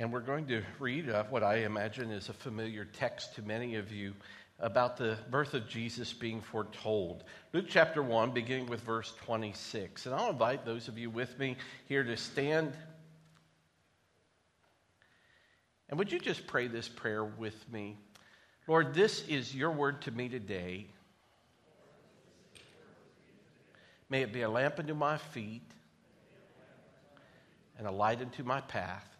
And we're going to read uh, what I imagine is a familiar text to many of you about the birth of Jesus being foretold. Luke chapter 1, beginning with verse 26. And I'll invite those of you with me here to stand. And would you just pray this prayer with me? Lord, this is your word to me today. May it be a lamp unto my feet and a light unto my path.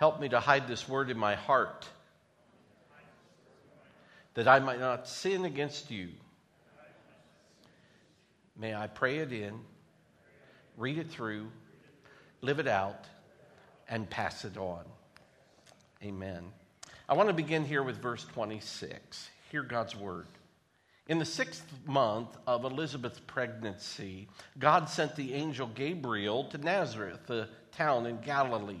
Help me to hide this word in my heart that I might not sin against you. May I pray it in, read it through, live it out, and pass it on. Amen. I want to begin here with verse 26. Hear God's word. In the sixth month of Elizabeth's pregnancy, God sent the angel Gabriel to Nazareth, a town in Galilee,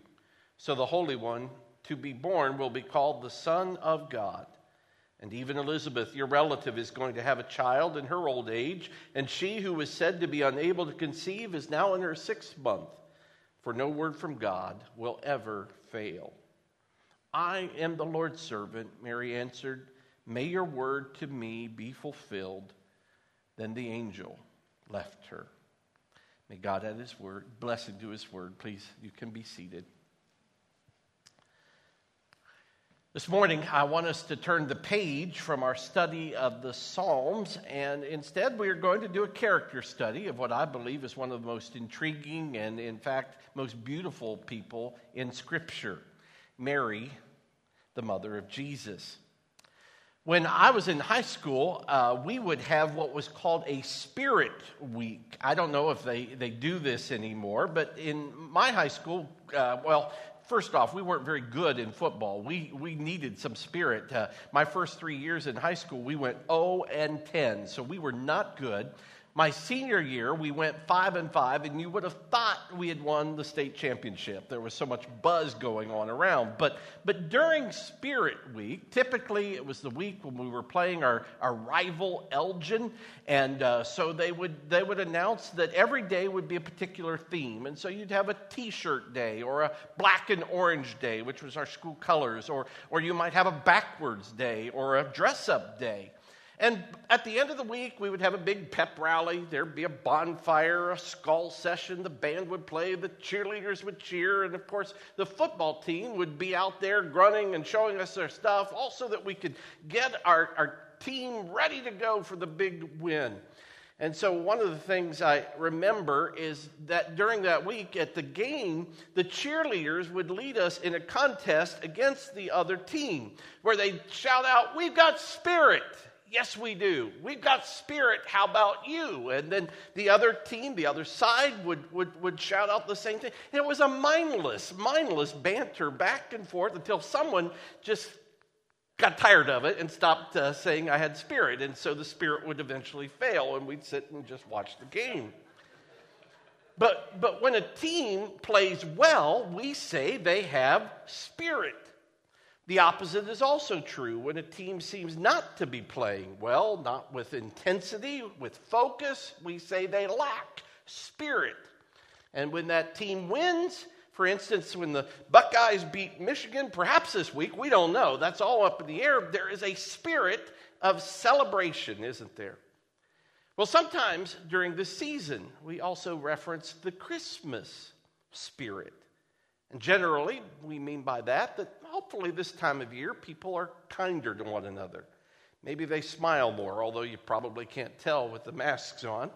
So the Holy One to be born will be called the Son of God. And even Elizabeth, your relative, is going to have a child in her old age, and she who was said to be unable to conceive is now in her sixth month, for no word from God will ever fail. I am the Lord's servant, Mary answered. May your word to me be fulfilled. Then the angel left her. May God add his word, blessing to his word. Please, you can be seated. This morning, I want us to turn the page from our study of the Psalms, and instead, we are going to do a character study of what I believe is one of the most intriguing and, in fact, most beautiful people in Scripture Mary, the mother of Jesus. When I was in high school, uh, we would have what was called a spirit week. I don't know if they, they do this anymore, but in my high school, uh, well, first off, we weren't very good in football. We, we needed some spirit. Uh, my first three years in high school, we went 0 and 10, so we were not good. My senior year, we went five and five, and you would have thought we had won the state championship. There was so much buzz going on around. But, but during Spirit Week, typically it was the week when we were playing our, our rival Elgin, and uh, so they would, they would announce that every day would be a particular theme. And so you'd have a t shirt day, or a black and orange day, which was our school colors, or, or you might have a backwards day, or a dress up day. And at the end of the week, we would have a big pep rally. There'd be a bonfire, a skull session. The band would play, the cheerleaders would cheer, and of course, the football team would be out there grunting and showing us their stuff, also that we could get our, our team ready to go for the big win. And so, one of the things I remember is that during that week at the game, the cheerleaders would lead us in a contest against the other team where they'd shout out, We've got spirit! Yes, we do. We've got spirit. How about you? And then the other team, the other side, would, would, would shout out the same thing. And it was a mindless, mindless banter back and forth until someone just got tired of it and stopped uh, saying I had spirit. And so the spirit would eventually fail, and we'd sit and just watch the game. But, but when a team plays well, we say they have spirit. The opposite is also true when a team seems not to be playing well, not with intensity, with focus, we say they lack spirit. And when that team wins, for instance, when the Buckeyes beat Michigan, perhaps this week, we don't know, that's all up in the air, there is a spirit of celebration, isn't there? Well, sometimes during the season, we also reference the Christmas spirit. And generally, we mean by that that hopefully this time of year people are kinder to one another. Maybe they smile more, although you probably can't tell with the masks on.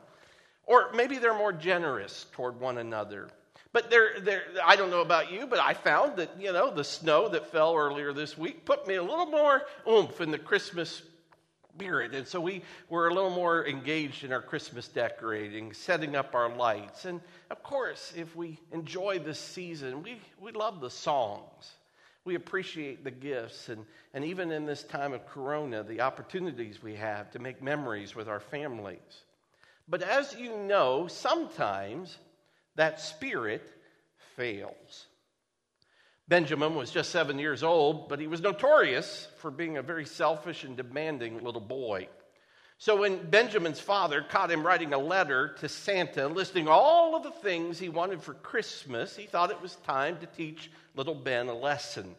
Or maybe they're more generous toward one another. But they're, they're, I don't know about you, but I found that, you know, the snow that fell earlier this week put me a little more oomph in the Christmas spirit. And so we were a little more engaged in our Christmas decorating, setting up our lights. And of course, if we enjoy this season, we, we love the songs. We appreciate the gifts. And, and even in this time of Corona, the opportunities we have to make memories with our families. But as you know, sometimes that spirit fails. Benjamin was just seven years old, but he was notorious for being a very selfish and demanding little boy. So when Benjamin's father caught him writing a letter to Santa listing all of the things he wanted for Christmas, he thought it was time to teach little Ben a lesson.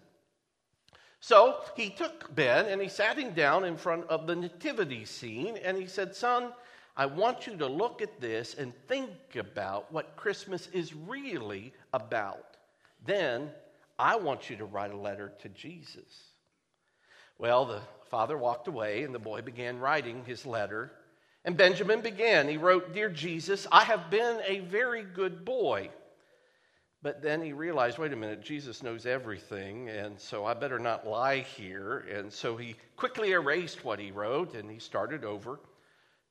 So he took Ben and he sat him down in front of the nativity scene and he said, Son, I want you to look at this and think about what Christmas is really about. Then I want you to write a letter to Jesus. Well, the father walked away and the boy began writing his letter. And Benjamin began. He wrote, Dear Jesus, I have been a very good boy. But then he realized, wait a minute, Jesus knows everything, and so I better not lie here. And so he quickly erased what he wrote and he started over.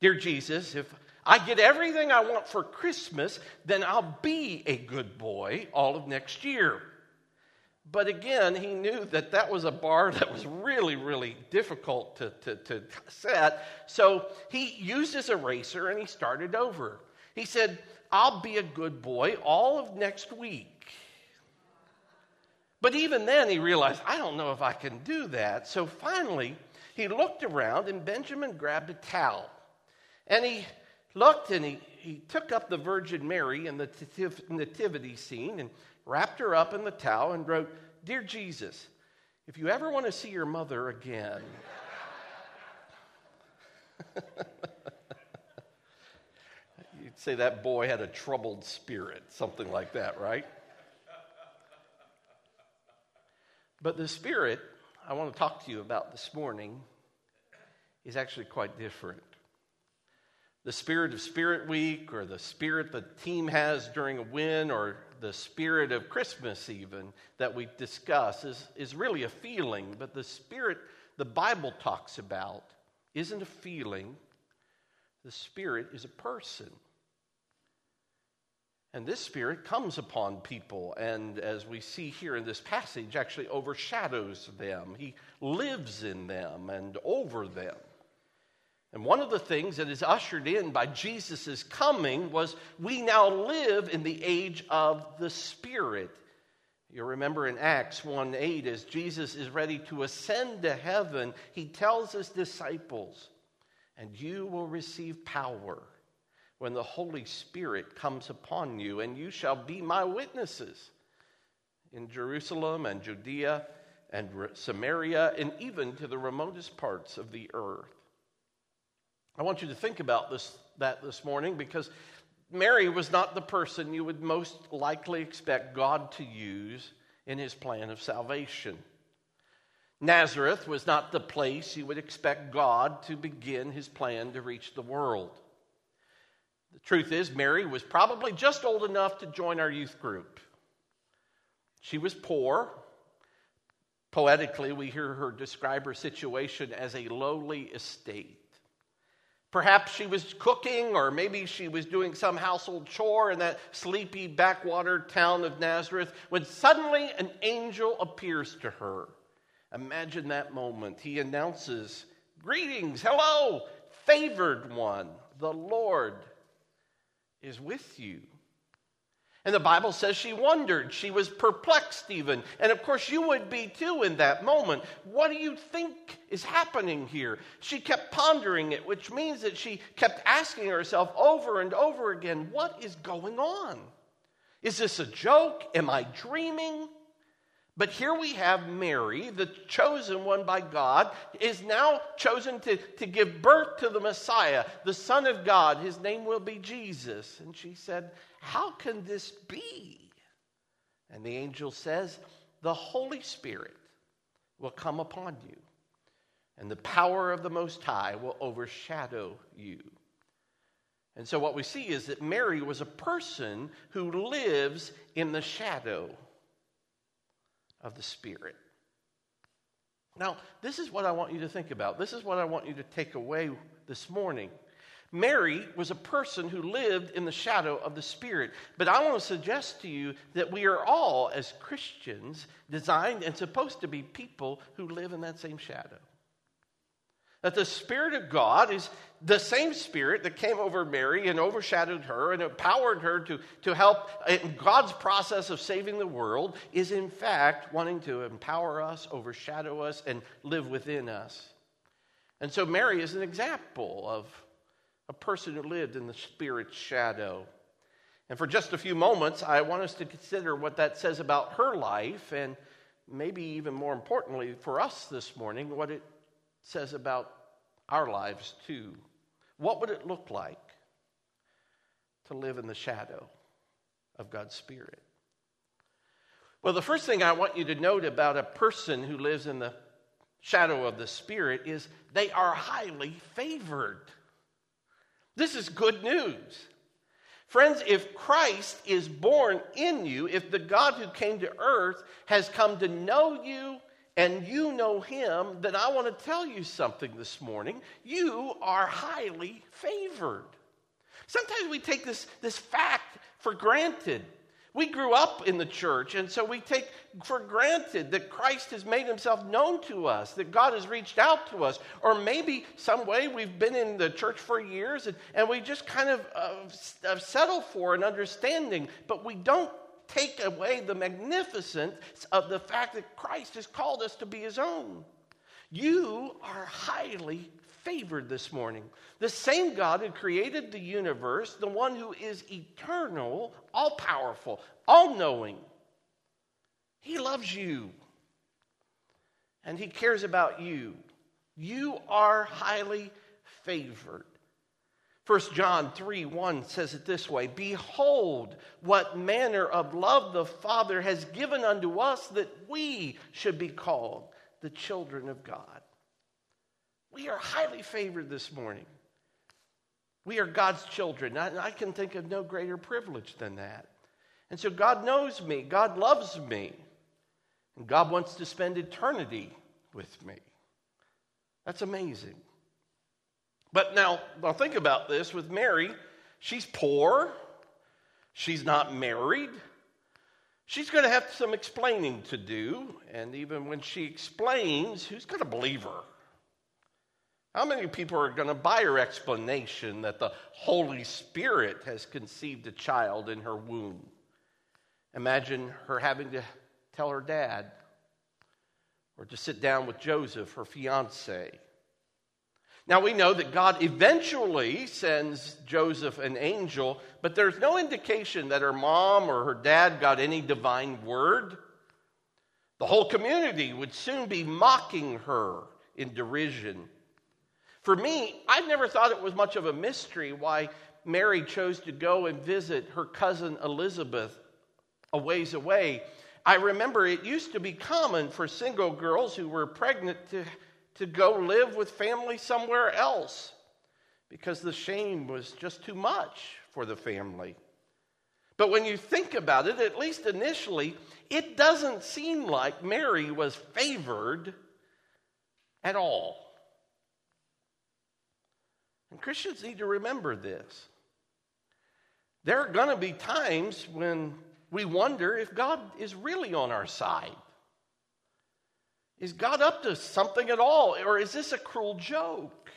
Dear Jesus, if I get everything I want for Christmas, then I'll be a good boy all of next year. But again, he knew that that was a bar that was really, really difficult to, to, to set. So he used his eraser and he started over. He said, I'll be a good boy all of next week. But even then, he realized, I don't know if I can do that. So finally, he looked around and Benjamin grabbed a towel. And he looked and he, he took up the Virgin Mary in the nativity scene and wrapped her up in the towel and wrote, Dear Jesus, if you ever want to see your mother again, you'd say that boy had a troubled spirit, something like that, right? But the spirit I want to talk to you about this morning is actually quite different the spirit of Spirit Week or the spirit the team has during a win or the spirit of Christmas, even that we discuss, is, is really a feeling. But the spirit the Bible talks about isn't a feeling, the spirit is a person. And this spirit comes upon people, and as we see here in this passage, actually overshadows them. He lives in them and over them. And one of the things that is ushered in by Jesus' coming was we now live in the age of the Spirit. You remember in Acts 1 8, as Jesus is ready to ascend to heaven, he tells his disciples, And you will receive power when the Holy Spirit comes upon you, and you shall be my witnesses in Jerusalem and Judea and Samaria, and even to the remotest parts of the earth. I want you to think about this, that this morning because Mary was not the person you would most likely expect God to use in his plan of salvation. Nazareth was not the place you would expect God to begin his plan to reach the world. The truth is, Mary was probably just old enough to join our youth group. She was poor. Poetically, we hear her describe her situation as a lowly estate. Perhaps she was cooking, or maybe she was doing some household chore in that sleepy backwater town of Nazareth when suddenly an angel appears to her. Imagine that moment. He announces, Greetings, hello, favored one, the Lord is with you. And the Bible says she wondered. She was perplexed, even. And of course, you would be too in that moment. What do you think is happening here? She kept pondering it, which means that she kept asking herself over and over again, What is going on? Is this a joke? Am I dreaming? But here we have Mary, the chosen one by God, is now chosen to, to give birth to the Messiah, the Son of God. His name will be Jesus. And she said, How can this be? And the angel says, The Holy Spirit will come upon you, and the power of the Most High will overshadow you. And so, what we see is that Mary was a person who lives in the shadow of the Spirit. Now, this is what I want you to think about. This is what I want you to take away this morning. Mary was a person who lived in the shadow of the Spirit. But I want to suggest to you that we are all, as Christians, designed and supposed to be people who live in that same shadow. That the Spirit of God is the same Spirit that came over Mary and overshadowed her and empowered her to, to help in God's process of saving the world, is in fact wanting to empower us, overshadow us, and live within us. And so Mary is an example of a person who lived in the Spirit's shadow. And for just a few moments, I want us to consider what that says about her life, and maybe even more importantly for us this morning, what it says about our lives too. What would it look like to live in the shadow of God's Spirit? Well, the first thing I want you to note about a person who lives in the shadow of the Spirit is they are highly favored. This is good news. Friends, if Christ is born in you, if the God who came to earth has come to know you and you know him, then I want to tell you something this morning. You are highly favored. Sometimes we take this, this fact for granted. We grew up in the church, and so we take for granted that Christ has made himself known to us, that God has reached out to us. Or maybe some way we've been in the church for years and, and we just kind of uh, settle for an understanding, but we don't take away the magnificence of the fact that Christ has called us to be his own. You are highly favored this morning. The same God who created the universe, the one who is eternal, all powerful, all knowing, he loves you and he cares about you. You are highly favored. 1 John 3 1 says it this way Behold, what manner of love the Father has given unto us that we should be called the children of God. We are highly favored this morning. We are God's children. I, I can think of no greater privilege than that. And so God knows me, God loves me, and God wants to spend eternity with me. That's amazing. But now, now think about this with Mary. She's poor. She's not married. She's going to have some explaining to do. And even when she explains, who's going to believe her? How many people are going to buy her explanation that the Holy Spirit has conceived a child in her womb? Imagine her having to tell her dad or to sit down with Joseph, her fiance. Now we know that God eventually sends Joseph an angel, but there's no indication that her mom or her dad got any divine word. The whole community would soon be mocking her in derision. For me, I've never thought it was much of a mystery why Mary chose to go and visit her cousin Elizabeth a ways away. I remember it used to be common for single girls who were pregnant to to go live with family somewhere else because the shame was just too much for the family. But when you think about it, at least initially, it doesn't seem like Mary was favored at all. And Christians need to remember this. There are going to be times when we wonder if God is really on our side. Is God up to something at all? Or is this a cruel joke?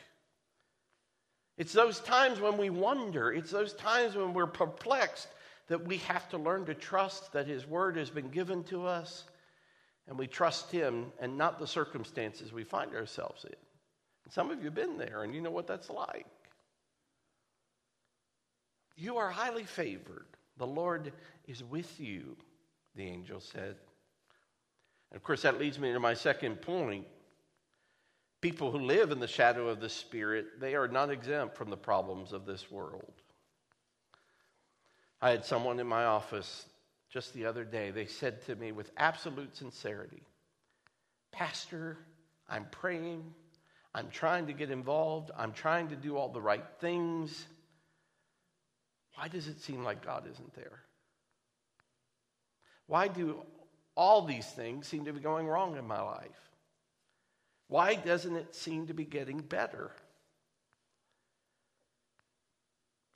It's those times when we wonder, it's those times when we're perplexed that we have to learn to trust that His Word has been given to us and we trust Him and not the circumstances we find ourselves in. And some of you have been there and you know what that's like. You are highly favored. The Lord is with you, the angel said. And of course, that leads me to my second point. People who live in the shadow of the Spirit, they are not exempt from the problems of this world. I had someone in my office just the other day. They said to me with absolute sincerity, Pastor, I'm praying. I'm trying to get involved. I'm trying to do all the right things. Why does it seem like God isn't there? Why do all these things seem to be going wrong in my life? Why doesn't it seem to be getting better?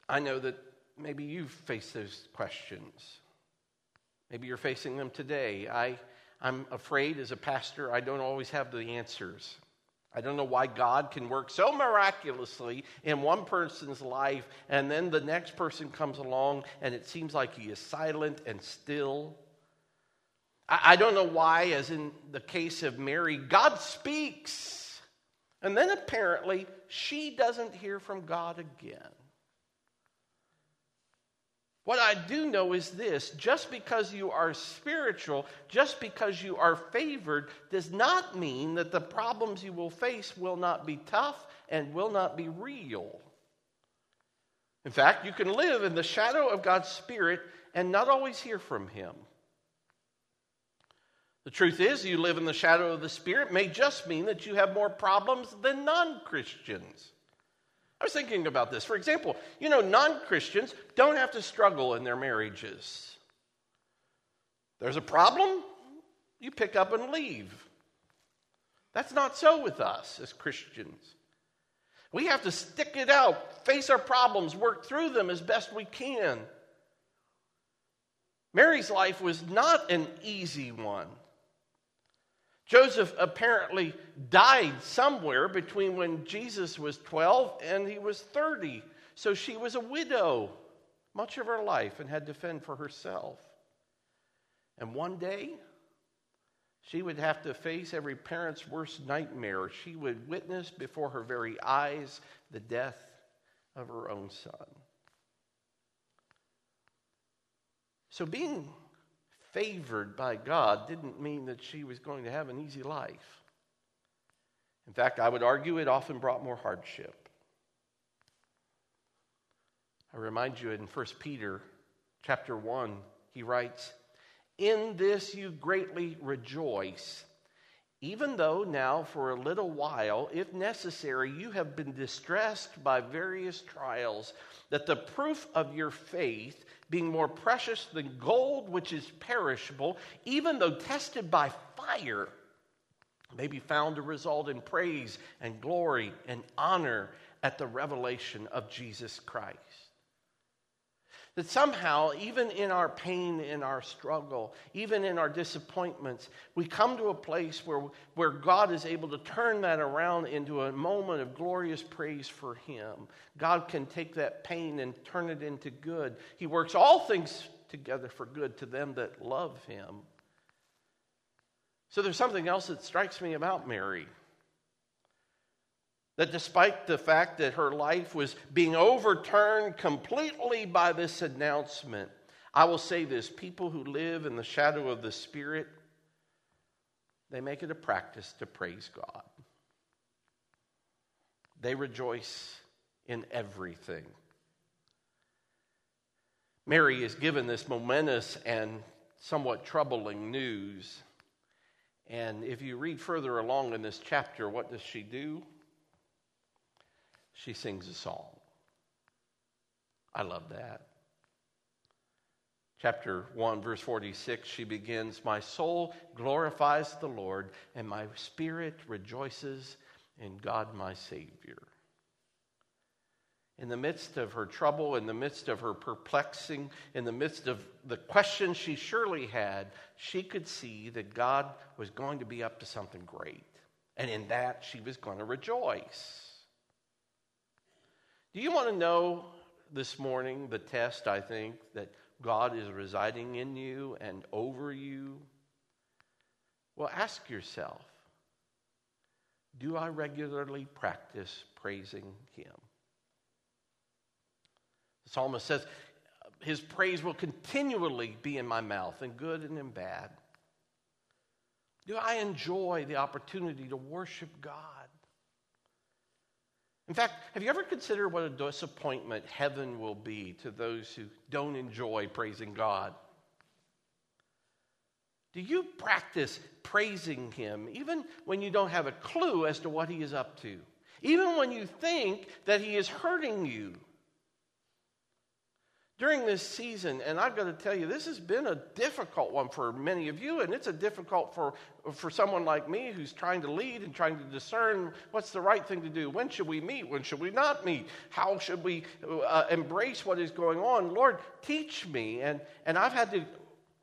I know that maybe you've faced those questions. Maybe you're facing them today. I, I'm afraid as a pastor, I don't always have the answers. I don't know why God can work so miraculously in one person's life, and then the next person comes along and it seems like he is silent and still. I don't know why, as in the case of Mary, God speaks, and then apparently she doesn't hear from God again. What I do know is this just because you are spiritual, just because you are favored, does not mean that the problems you will face will not be tough and will not be real. In fact, you can live in the shadow of God's Spirit and not always hear from Him. The truth is, you live in the shadow of the Spirit may just mean that you have more problems than non Christians. I was thinking about this. For example, you know, non Christians don't have to struggle in their marriages. There's a problem, you pick up and leave. That's not so with us as Christians. We have to stick it out, face our problems, work through them as best we can. Mary's life was not an easy one. Joseph apparently died somewhere between when Jesus was 12 and he was 30. So she was a widow much of her life and had to fend for herself. And one day, she would have to face every parent's worst nightmare. She would witness before her very eyes the death of her own son. So, being favored by God didn't mean that she was going to have an easy life. In fact, I would argue it often brought more hardship. I remind you in 1 Peter chapter 1, he writes, In this you greatly rejoice, even though now for a little while, if necessary, you have been distressed by various trials, that the proof of your faith, being more precious than gold which is perishable, even though tested by fire, may be found to result in praise and glory and honor at the revelation of Jesus Christ. That somehow, even in our pain, in our struggle, even in our disappointments, we come to a place where, where God is able to turn that around into a moment of glorious praise for Him. God can take that pain and turn it into good. He works all things together for good to them that love Him. So there's something else that strikes me about Mary. That despite the fact that her life was being overturned completely by this announcement, I will say this people who live in the shadow of the Spirit, they make it a practice to praise God. They rejoice in everything. Mary is given this momentous and somewhat troubling news. And if you read further along in this chapter, what does she do? She sings a song. I love that. Chapter 1, verse 46, she begins My soul glorifies the Lord, and my spirit rejoices in God my Savior. In the midst of her trouble, in the midst of her perplexing, in the midst of the questions she surely had, she could see that God was going to be up to something great. And in that, she was going to rejoice. Do you want to know this morning the test, I think, that God is residing in you and over you? Well, ask yourself do I regularly practice praising Him? The psalmist says, His praise will continually be in my mouth, in good and in bad. Do I enjoy the opportunity to worship God? In fact, have you ever considered what a disappointment heaven will be to those who don't enjoy praising God? Do you practice praising Him even when you don't have a clue as to what He is up to? Even when you think that He is hurting you? During this season, and I've got to tell you, this has been a difficult one for many of you, and it's a difficult for, for someone like me who's trying to lead and trying to discern what's the right thing to do. When should we meet? When should we not meet? How should we uh, embrace what is going on? Lord, teach me. And, and I've had to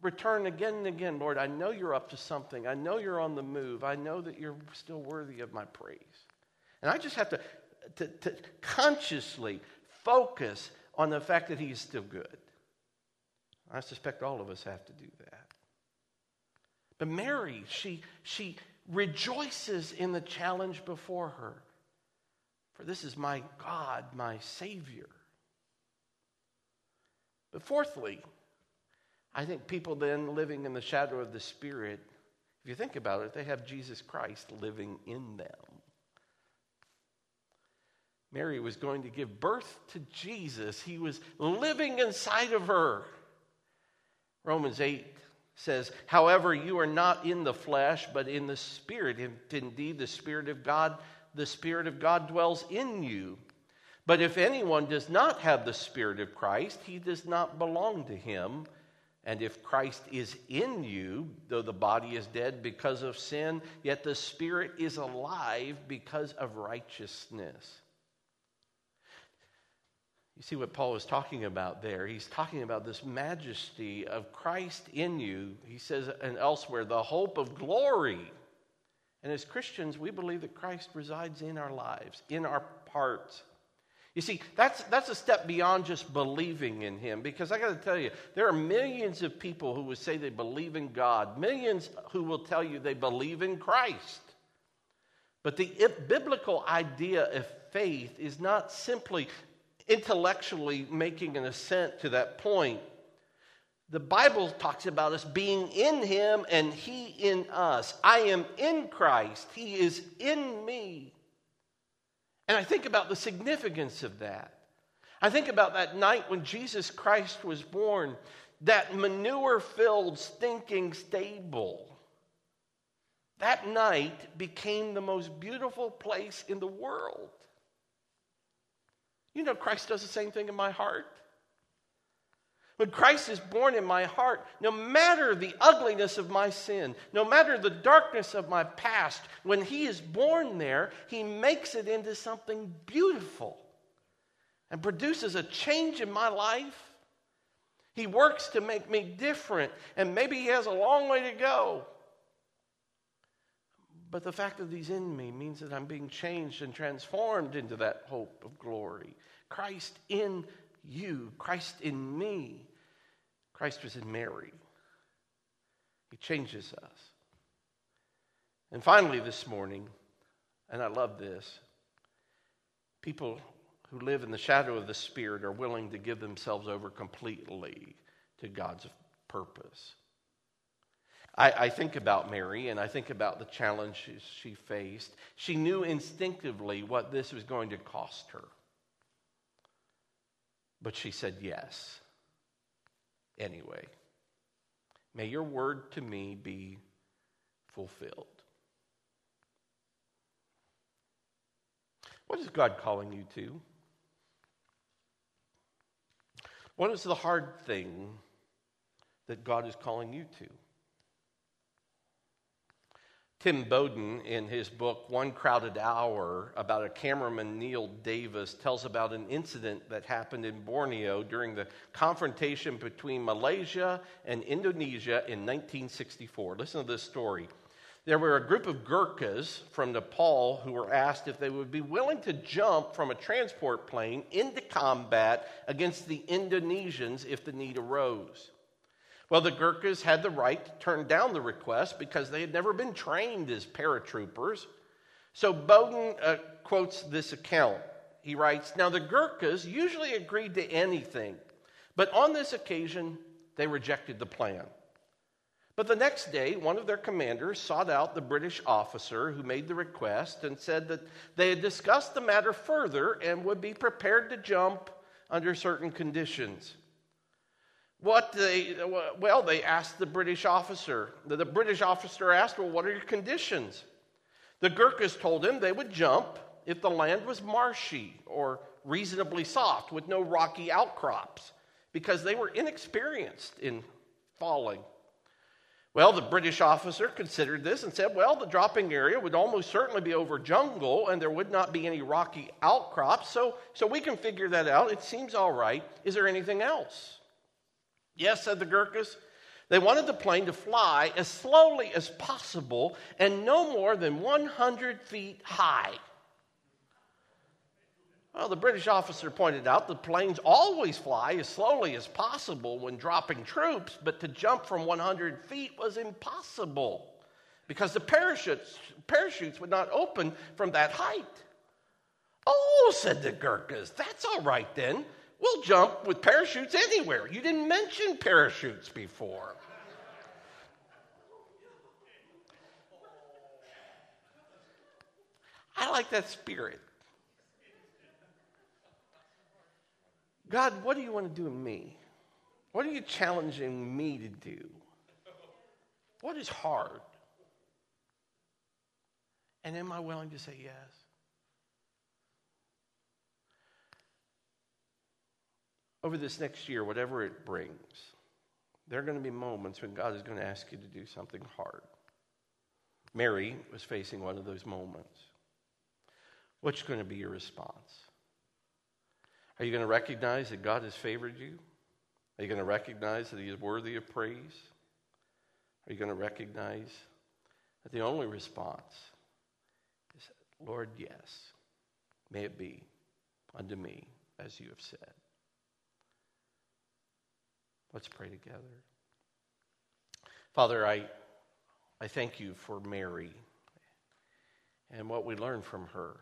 return again and again, Lord, I know you're up to something. I know you're on the move. I know that you're still worthy of my praise. And I just have to, to, to consciously focus on the fact that he is still good. I suspect all of us have to do that. But Mary, she, she rejoices in the challenge before her. For this is my God, my Savior. But fourthly, I think people then living in the shadow of the Spirit, if you think about it, they have Jesus Christ living in them. Mary was going to give birth to Jesus, he was living inside of her. Romans 8 says, However, you are not in the flesh, but in the Spirit. Indeed the Spirit of God, the Spirit of God dwells in you. But if anyone does not have the Spirit of Christ, he does not belong to him. And if Christ is in you, though the body is dead because of sin, yet the Spirit is alive because of righteousness. You see what Paul is talking about there? He's talking about this majesty of Christ in you. He says, and elsewhere, the hope of glory. And as Christians, we believe that Christ resides in our lives, in our hearts. You see, that's, that's a step beyond just believing in Him, because I got to tell you, there are millions of people who would say they believe in God, millions who will tell you they believe in Christ. But the biblical idea of faith is not simply intellectually making an assent to that point. The Bible talks about us being in Him and He in us. I am in Christ, He is in me. And I think about the significance of that. I think about that night when Jesus Christ was born, that manure filled, stinking stable. That night became the most beautiful place in the world. You know, Christ does the same thing in my heart. When Christ is born in my heart, no matter the ugliness of my sin, no matter the darkness of my past, when He is born there, He makes it into something beautiful and produces a change in my life. He works to make me different, and maybe He has a long way to go. But the fact that he's in me means that I'm being changed and transformed into that hope of glory. Christ in you, Christ in me. Christ was in Mary. He changes us. And finally, this morning, and I love this, people who live in the shadow of the Spirit are willing to give themselves over completely to God's purpose. I, I, think about Mary and I think about the challenges she faced. She knew instinctively what this was going to cost her. But she said yes anyway. May your word to me be fulfilled. What is God calling you to? What is the hard thing that God is calling you to? Tim Bowden, in his book One Crowded Hour, about a cameraman, Neil Davis, tells about an incident that happened in Borneo during the confrontation between Malaysia and Indonesia in 1964. Listen to this story. There were a group of Gurkhas from Nepal who were asked if they would be willing to jump from a transport plane into combat against the Indonesians if the need arose. Well, the Gurkhas had the right to turn down the request because they had never been trained as paratroopers. So Bowden uh, quotes this account. He writes Now, the Gurkhas usually agreed to anything, but on this occasion, they rejected the plan. But the next day, one of their commanders sought out the British officer who made the request and said that they had discussed the matter further and would be prepared to jump under certain conditions. What they, well, they asked the British officer. The British officer asked, Well, what are your conditions? The Gurkhas told him they would jump if the land was marshy or reasonably soft with no rocky outcrops because they were inexperienced in falling. Well, the British officer considered this and said, well, the dropping area would almost certainly be over jungle and there would not be any rocky outcrops, so, so we can figure that out. It seems all right. Is there anything else? Yes, said the Gurkhas. They wanted the plane to fly as slowly as possible and no more than 100 feet high. Well, the British officer pointed out the planes always fly as slowly as possible when dropping troops, but to jump from 100 feet was impossible because the parachutes, parachutes would not open from that height. Oh, said the Gurkhas, that's all right then. We'll jump with parachutes anywhere. You didn't mention parachutes before. I like that spirit. God, what do you want to do in me? What are you challenging me to do? What is hard? And am I willing to say yes? Over this next year, whatever it brings, there are going to be moments when God is going to ask you to do something hard. Mary was facing one of those moments. What's going to be your response? Are you going to recognize that God has favored you? Are you going to recognize that He is worthy of praise? Are you going to recognize that the only response is, Lord, yes, may it be unto me as you have said? Let's pray together. Father, I, I thank you for Mary and what we learn from her,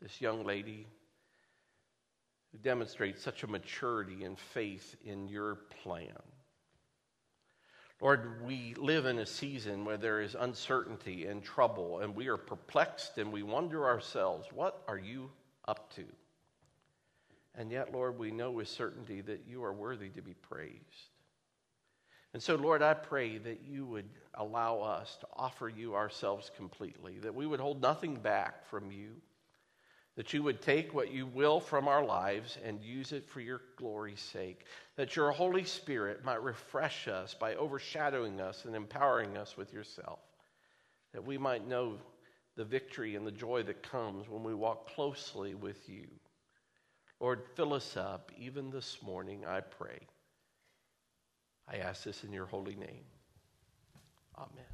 this young lady who demonstrates such a maturity and faith in your plan. Lord, we live in a season where there is uncertainty and trouble, and we are perplexed and we wonder ourselves, what are you up to? And yet, Lord, we know with certainty that you are worthy to be praised. And so, Lord, I pray that you would allow us to offer you ourselves completely, that we would hold nothing back from you that you would take what you will from our lives and use it for your glory's sake, that your Holy Spirit might refresh us by overshadowing us and empowering us with yourself, that we might know the victory and the joy that comes when we walk closely with you. Lord, fill us up even this morning, I pray. I ask this in your holy name. Amen.